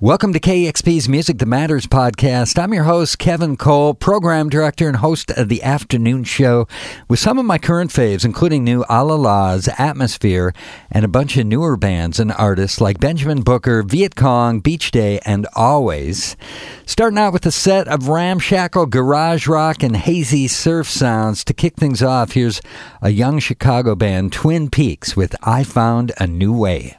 Welcome to KEXP's Music That Matters podcast. I'm your host, Kevin Cole, program director and host of the afternoon show with some of my current faves, including new Allah-Las, Atmosphere, and a bunch of newer bands and artists like Benjamin Booker, Viet Cong, Beach Day, and Alvvays. Starting out with a set of ramshackle garage rock and hazy surf sounds. To kick things off, here's a young Chicago band, Twin Peaks, with I Found a New Way.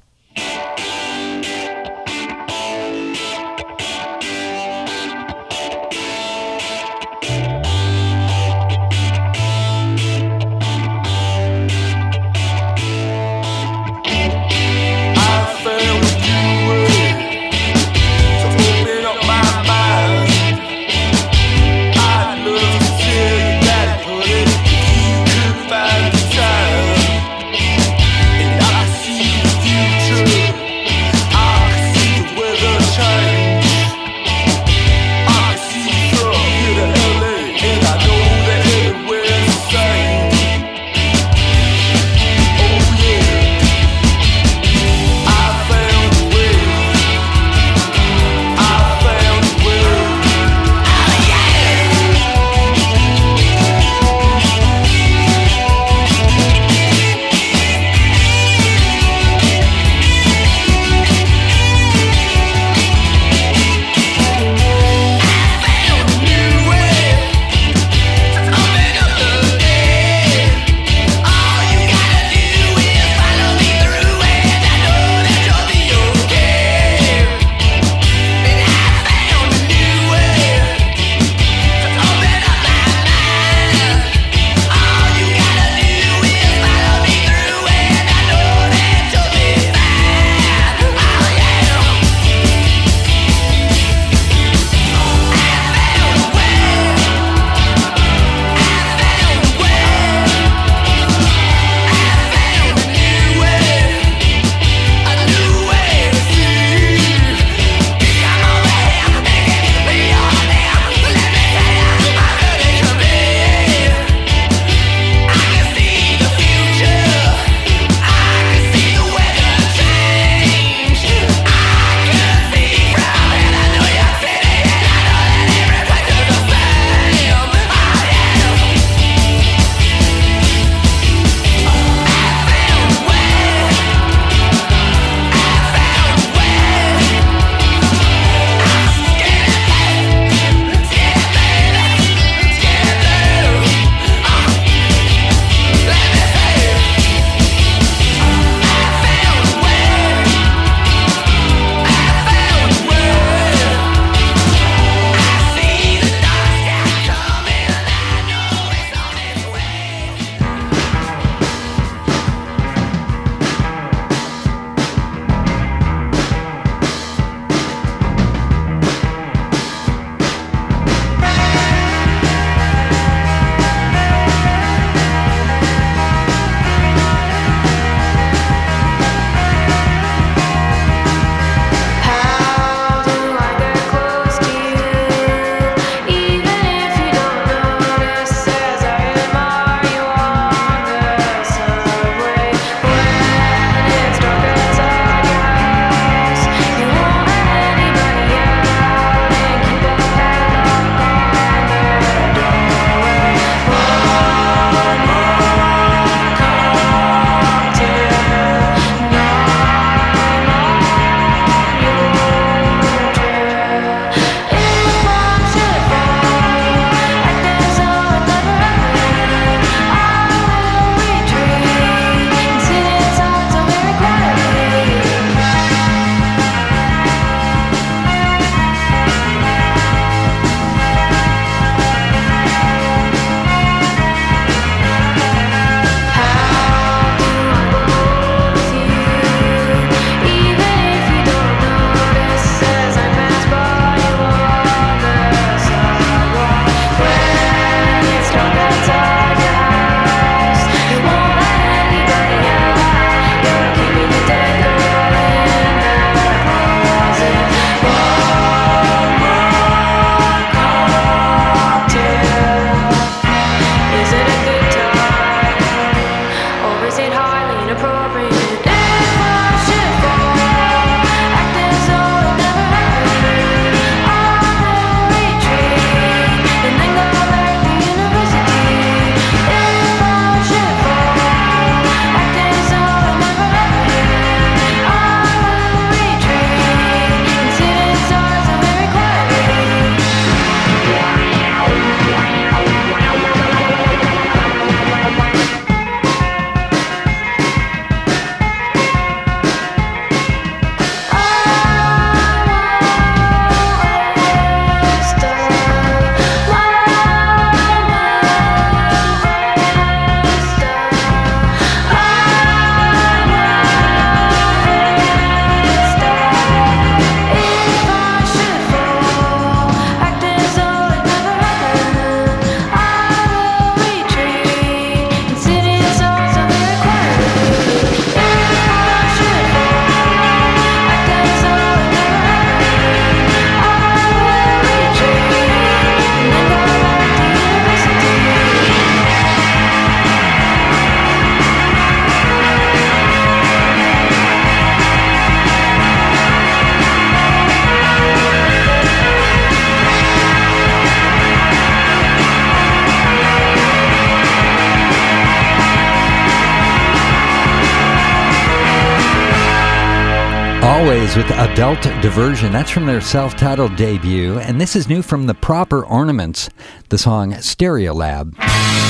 Adult Diversion. That's from their self titled debut. And this is new from the Proper Ornaments, the song Stereolab. Every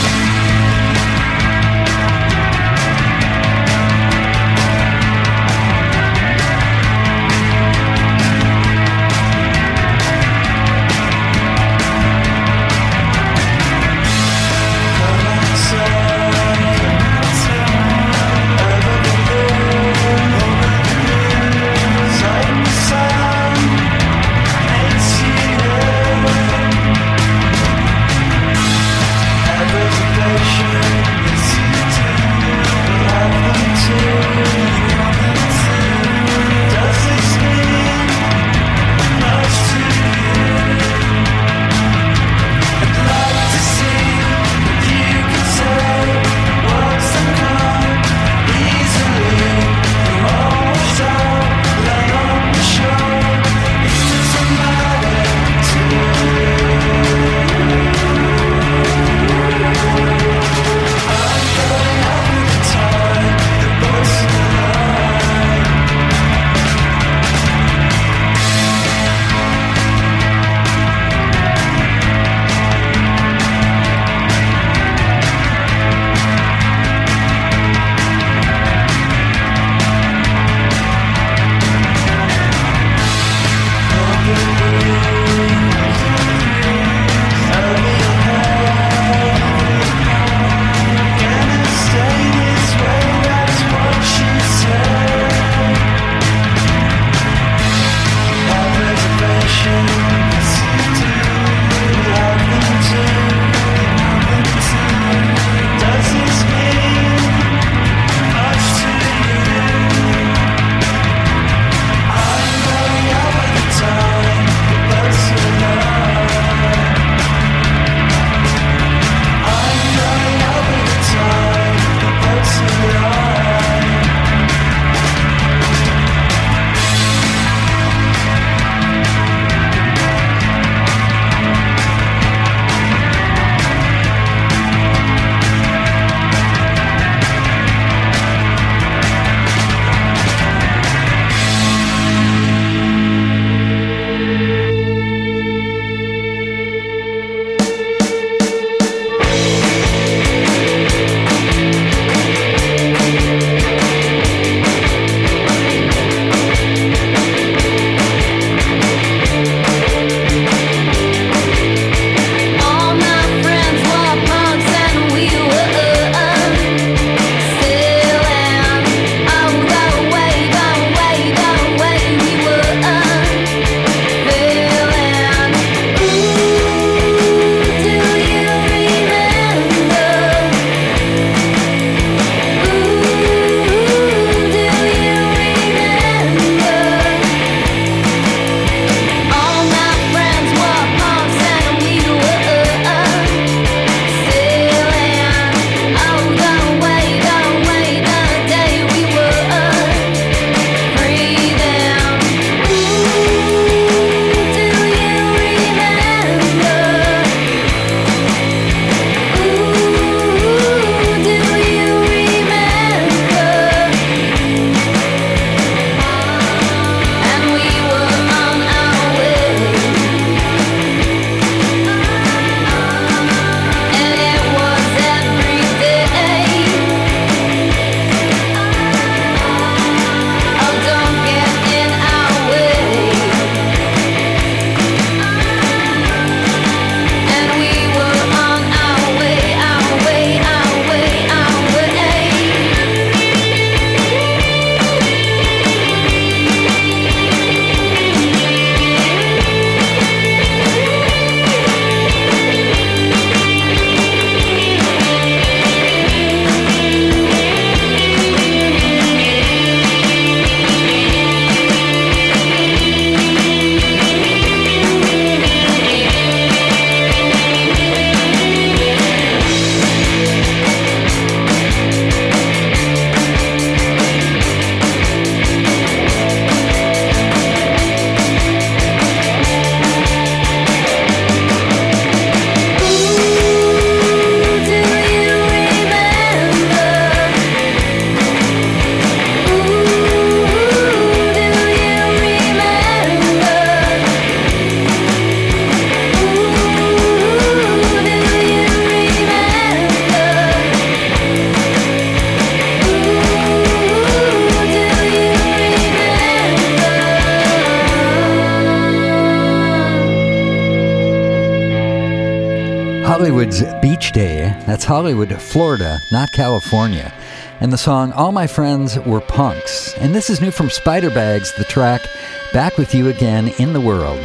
Beach Day. That's Hollywood, Florida, not California. And the song All My Friends Were Punks. And this is new from Spider Bags, the track Back With You Again in the World.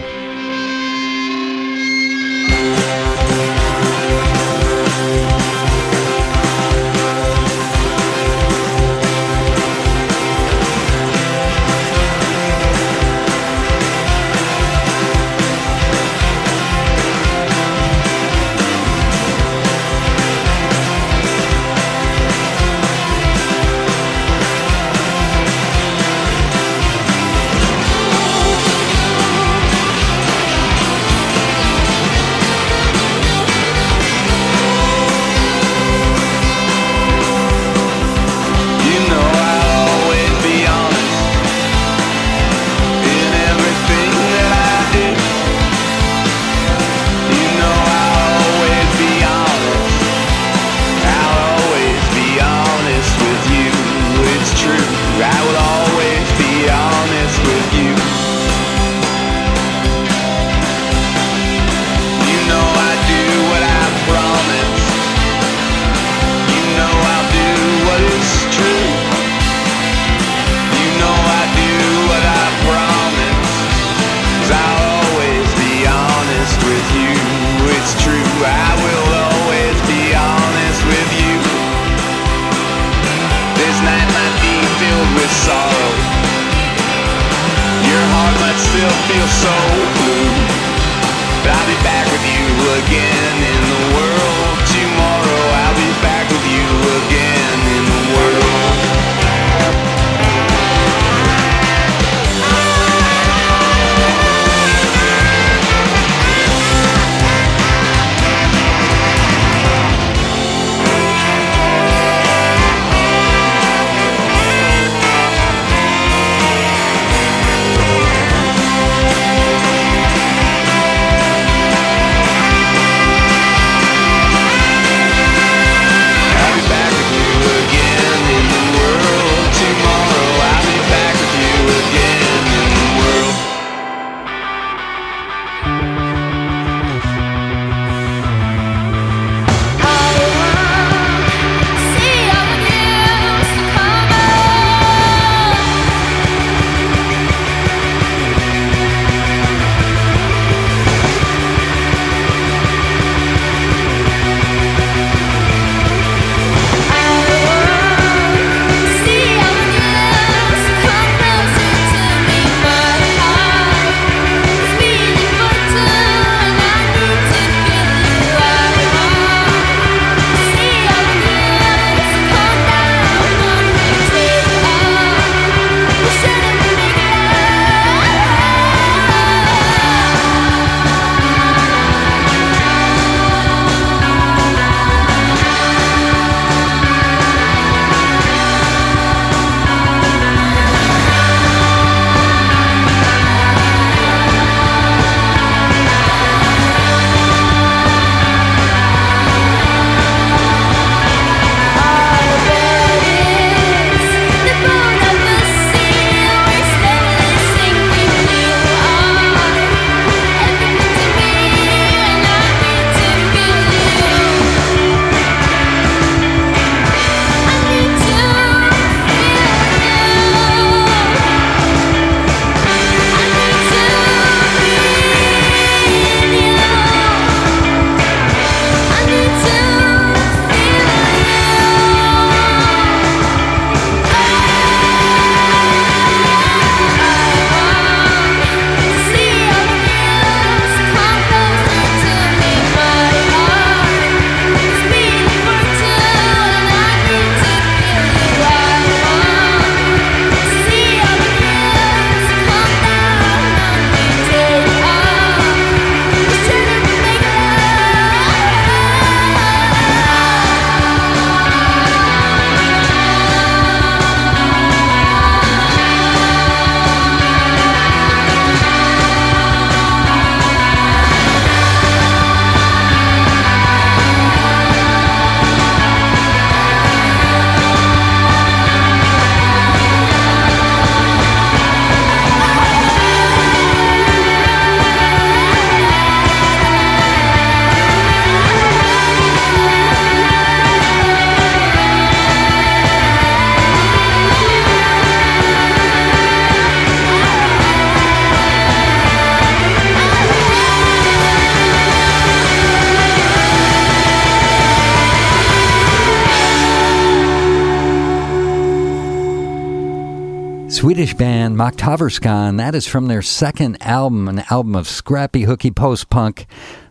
Band That is from their second album, an album of scrappy, hooky post punk.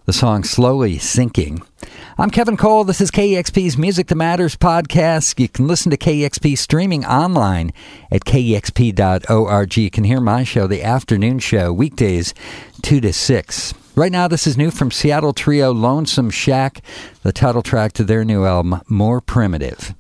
The song Slowly Sinking. I'm Kevin Cole. This is KEXP's Music That Matters podcast. You can listen to KEXP streaming online at kexp.org. You can hear my show, The Afternoon Show, weekdays 2 to 6. Right now, this is new from Seattle trio Lonesome Shack, the title track to their new album, More Primitive.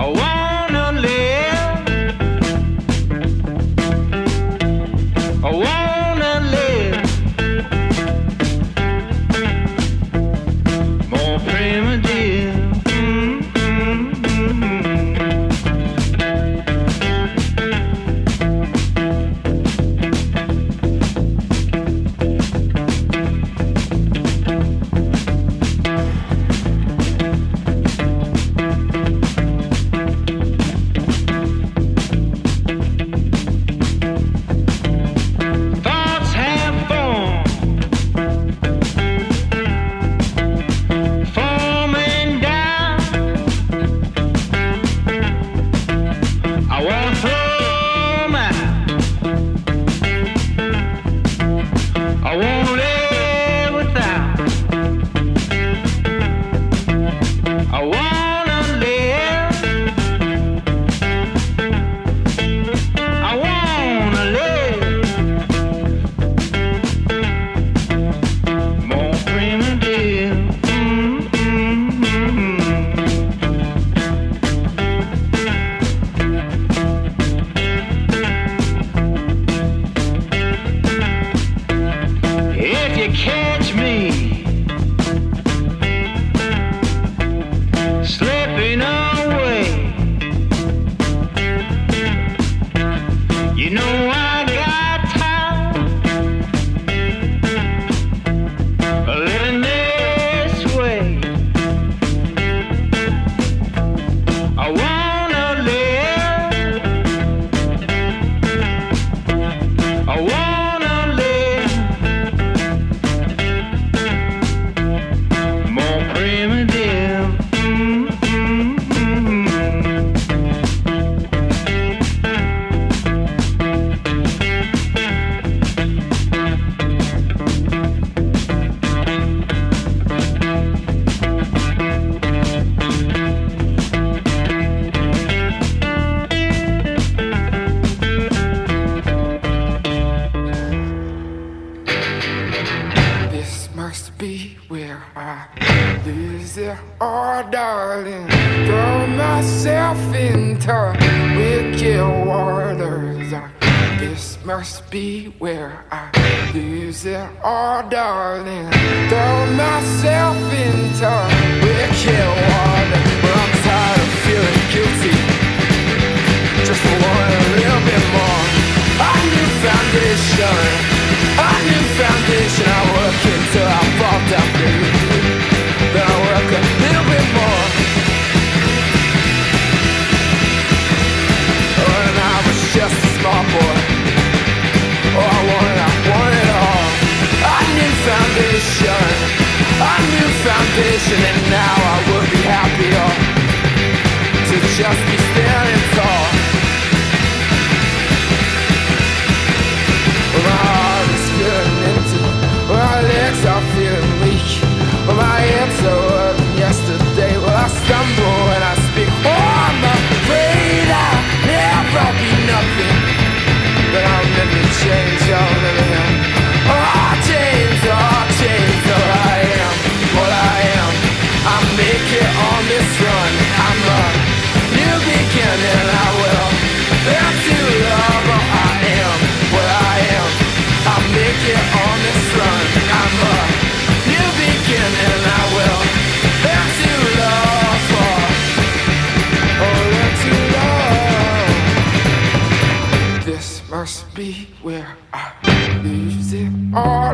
Foundation,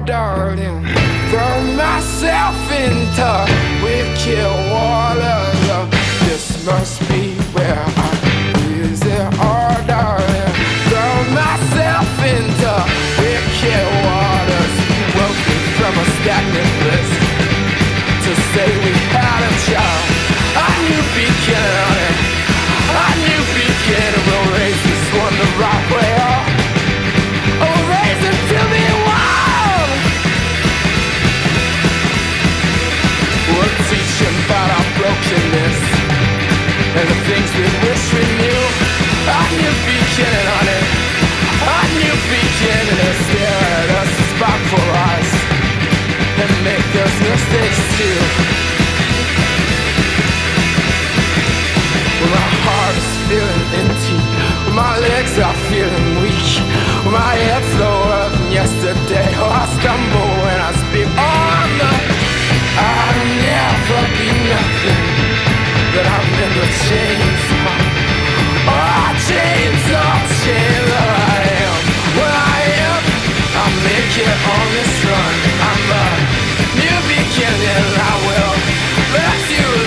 darling. Throw myself into wicked waters. This must be where I lose it all, darling. Throw myself into wicked waters. Woke me from a stagnant bliss to say we had a child. A new beginning. A new beginning. Brokenness and the things we wish we knew. A new beginning on it. A new beginning to stare at us with spiteful eyes and make those mistakes too. When my heart is feeling empty, when my legs are feeling weak, when my head's lower than yesterday. Oh, I stumble when I speak. Oh, I'm I'll never be nothing, Oh, on this run. I'm a new beginning. I will He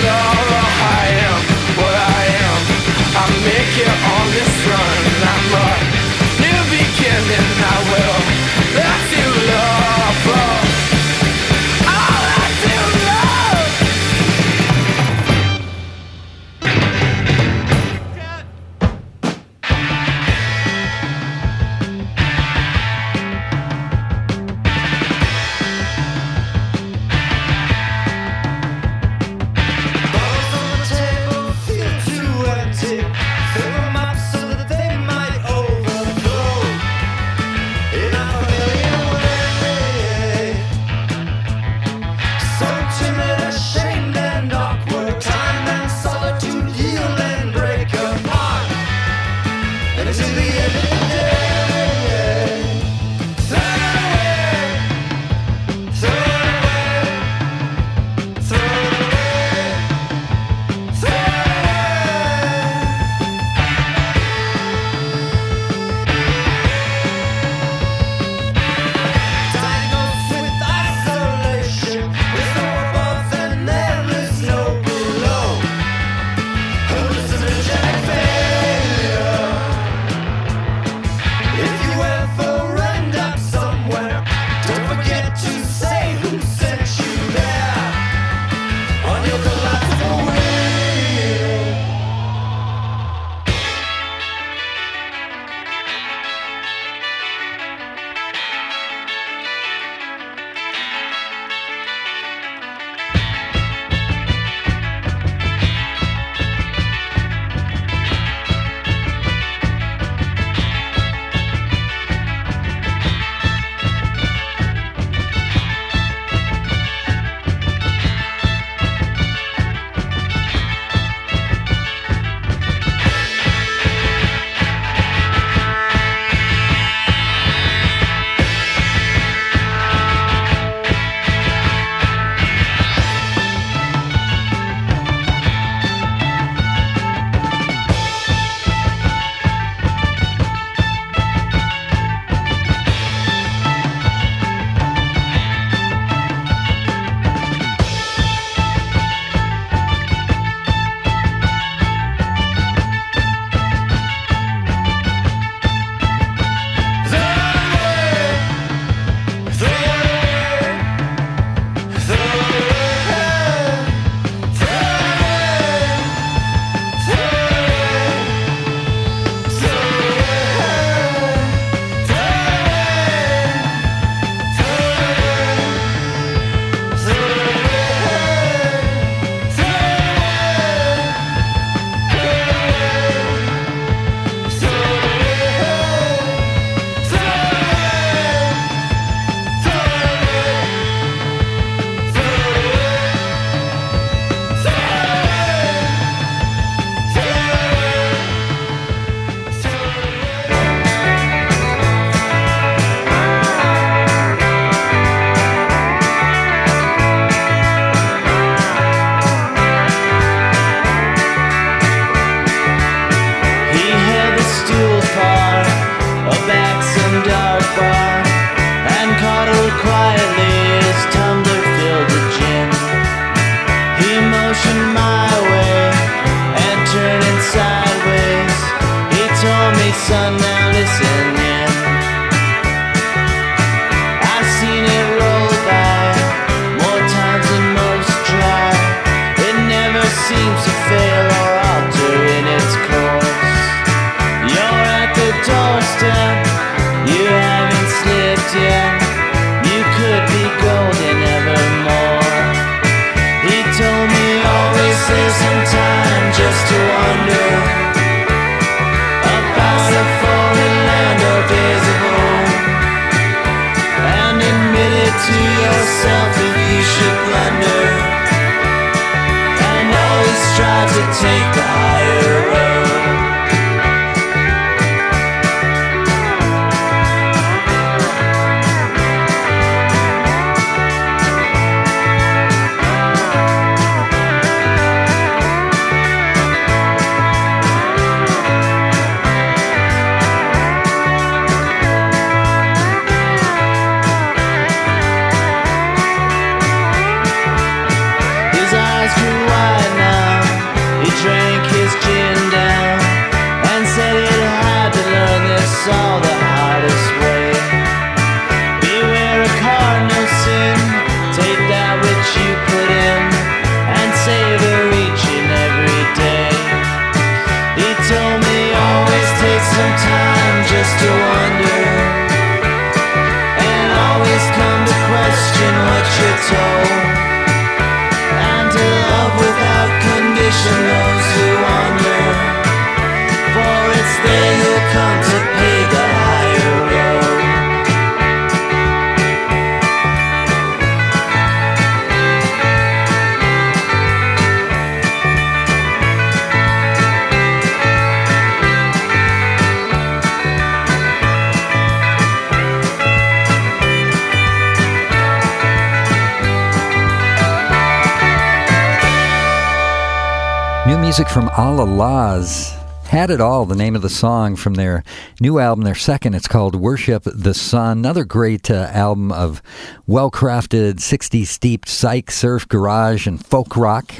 music from Allah-Las. Had It All, the name of the song from their new album, their second. It's called Worship the Sun. Another great uh, album of well crafted, 60s steeped psych, surf, garage, and folk rock.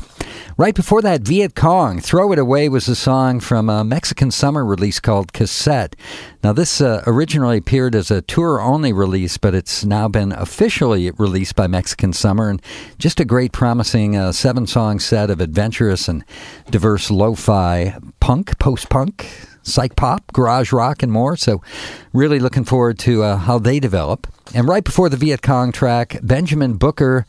Right before that, Viet Cong, Throw It Away was a song from a Mexican summer release called Cassette. Now, this uh, originally appeared as a tour only release, but it's now been officially released by Mexican Summer. And just a great, promising uh, seven song set of adventurous and diverse lo fi punk, post punk, psych pop, garage rock, and more. So, really looking forward to uh, how they develop. And right before the Viet Cong track, Benjamin Booker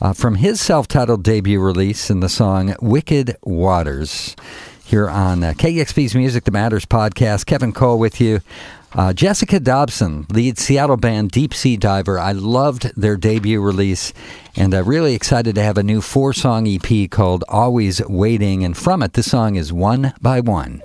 uh, from his self titled debut release in the song Wicked Waters. Here on uh, KEXP's Music That Matters podcast, Kevin Cole with you. Uh, Jessica Dobson lead Seattle band Deep Sea Diver. I loved their debut release and uh, really excited to have a new four song EP called Always Waiting. And from it, this song is One by. One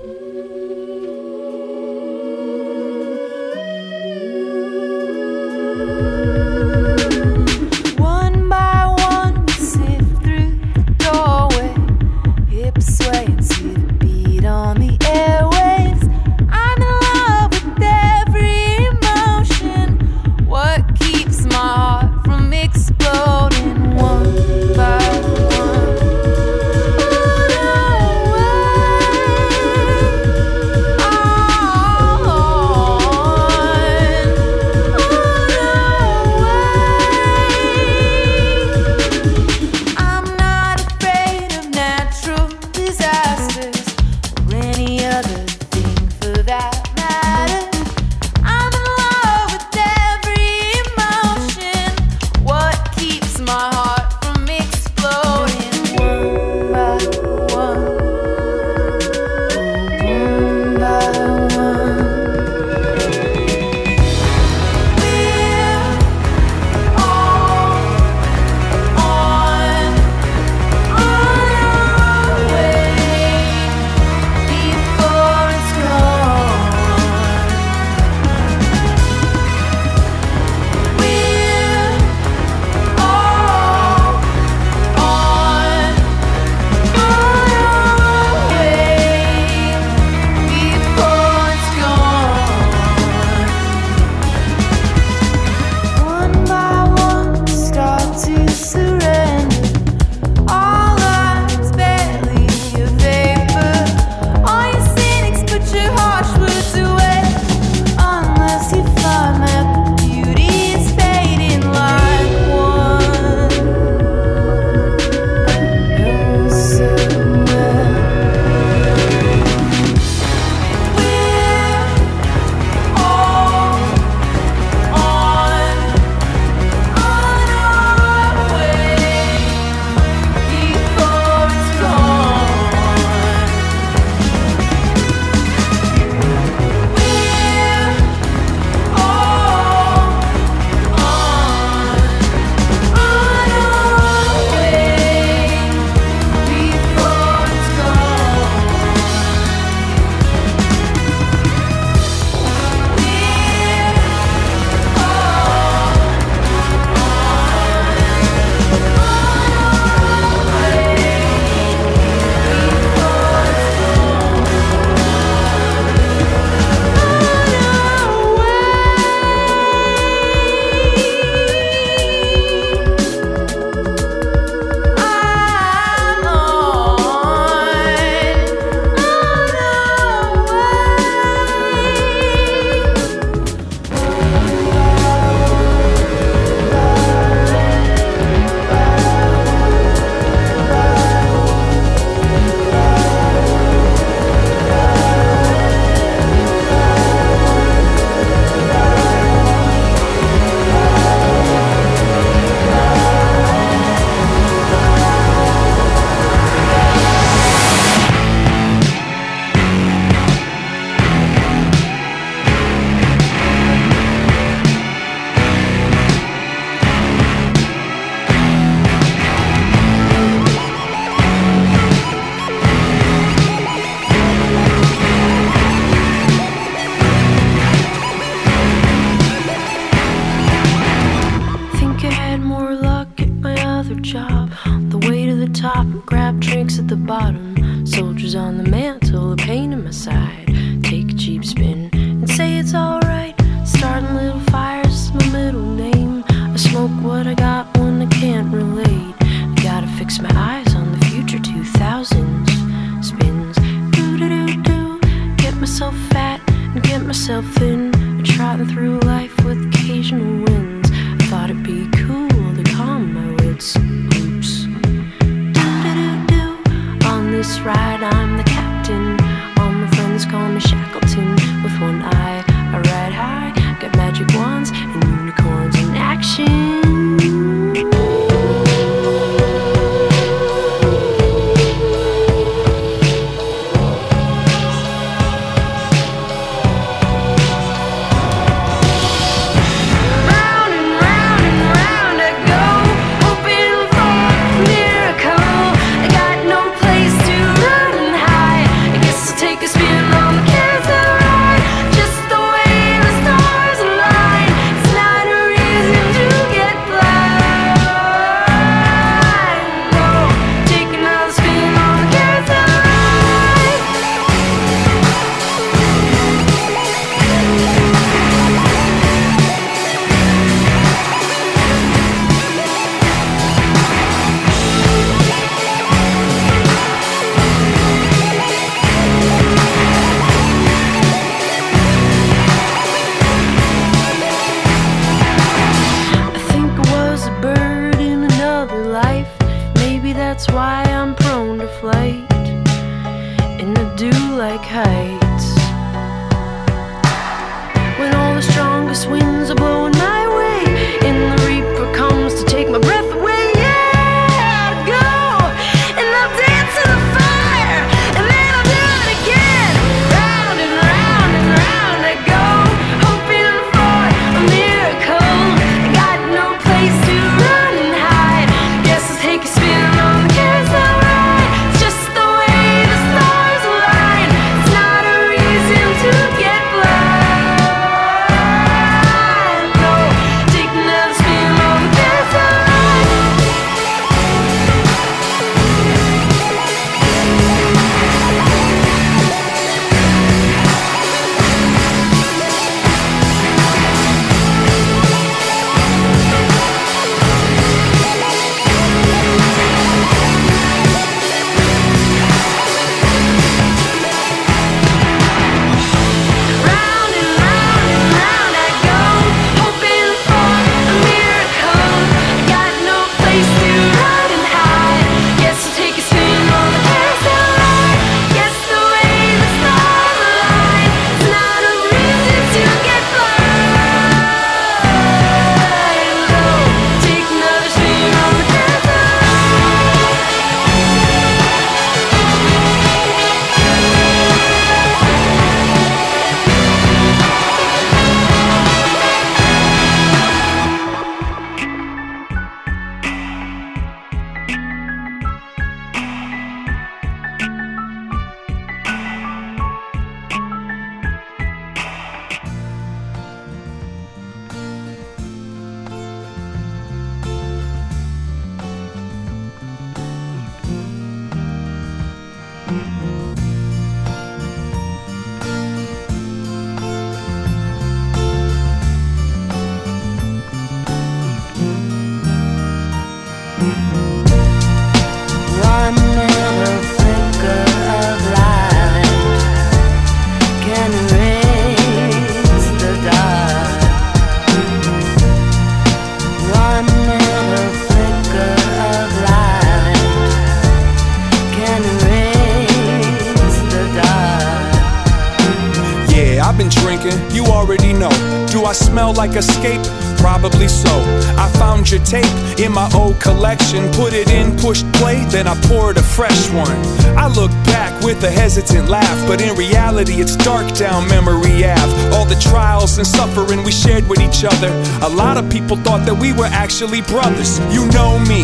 smell like escape? Probably so. I found your tape in my old collection, put it in, pushed play, then I poured a fresh one. I look back with a hesitant laugh, but in reality, it's dark down memory ave. All the trials and suffering we shared with each other. A lot of people thought that we were actually brothers. You know me,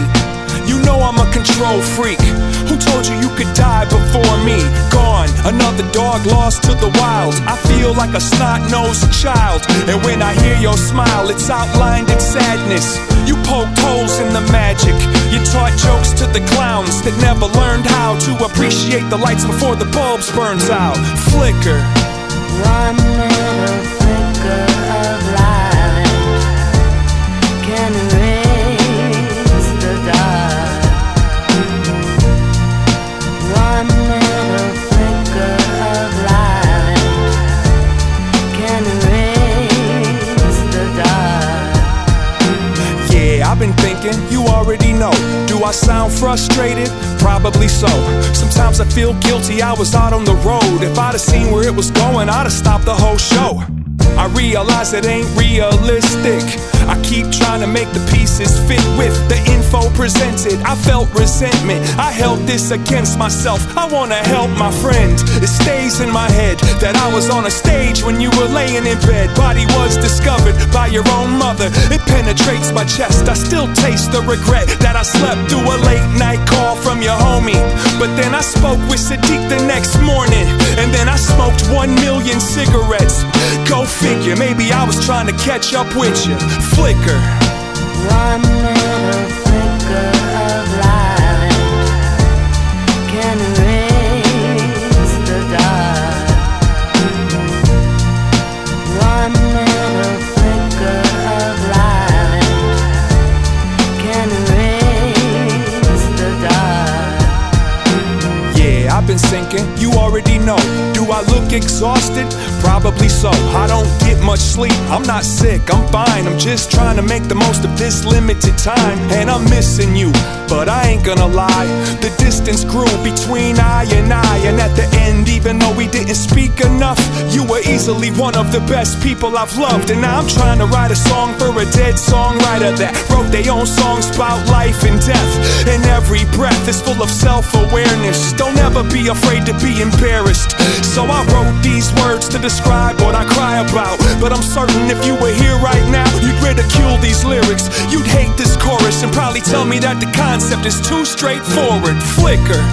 you know I'm a control freak. Who told you you could die before me? Gone, another dog lost to the wild. I feel like a snot-nosed child, and when I hear your smile, it's outlined in sadness. You poked holes in the magic. You taught jokes to the clowns that never learned how to appreciate the lights before the bulbs burns out. Flicker. Already know. Do I sound frustrated? Probably so. Sometimes I feel guilty, I was out on the road. If I'd have seen where it was going, I'd have stopped the whole show. Realize it ain't realistic. I keep trying to make the pieces fit with the info presented. I felt resentment. I held this against myself. I wanna help my friend. It stays in my head that I was on a stage when you were laying in bed. Body was discovered by your own mother. It penetrates my chest. I still taste the regret that I slept through a late night call from your homie. But then I spoke with Siddiq the next morning. And then I smoked one million cigarettes. Go figure, maybe I was trying to catch up with you. Flicker. One little flicker of light can erase the dark. One little flicker of light can erase the dark. Yeah, I've been sinking, you already know. Do I look exhausted? Probably so. I don't get much sleep. I'm not sick, I'm fine. I'm just trying to make the most of this limited time. And I'm missing you, but I ain't gonna lie. The distance grew between I and I. And at the end, even though we didn't speak enough, you were easily one of the best people I've loved. And now I'm trying to write a song for a dead songwriter that wrote their own songs about life and death. And every breath is full of self awareness. Don't ever be afraid to be embarrassed. So I wrote these words to describe what I cry about. But I'm certain if you were here right now, you'd ridicule these lyrics. You'd hate this chorus and probably tell me that the concept is too straightforward. Flicker.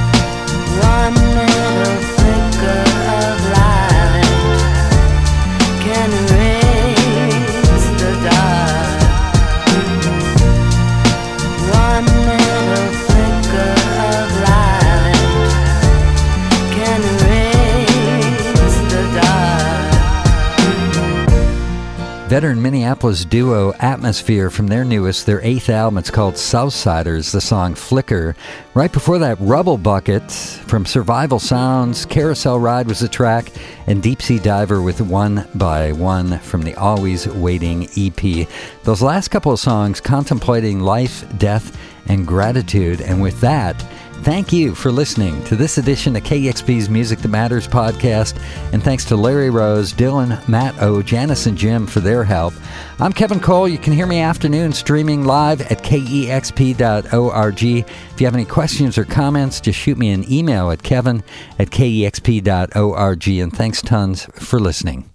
Veteran Minneapolis duo Atmosphere from their newest, their eighth album. It's called Southsiders, the song Flicker. Right before that, Rubblebucket from Survival Sounds, Carousel Ride was the track, and Deep Sea Diver with One by One from the Always Waiting EP. Those last couple of songs contemplating life, death, and gratitude. And with that, Thank you for listening to this edition of KEXP's Music That Matters podcast, and thanks to Larry Rose, Dylan, Matt O, Janice, and Jim for their help. I'm Kevin Cole. You can hear me afternoon streaming live at kexp.org. If you have any questions or comments, just shoot me an email at kevin at kexp.org. And thanks tons for listening.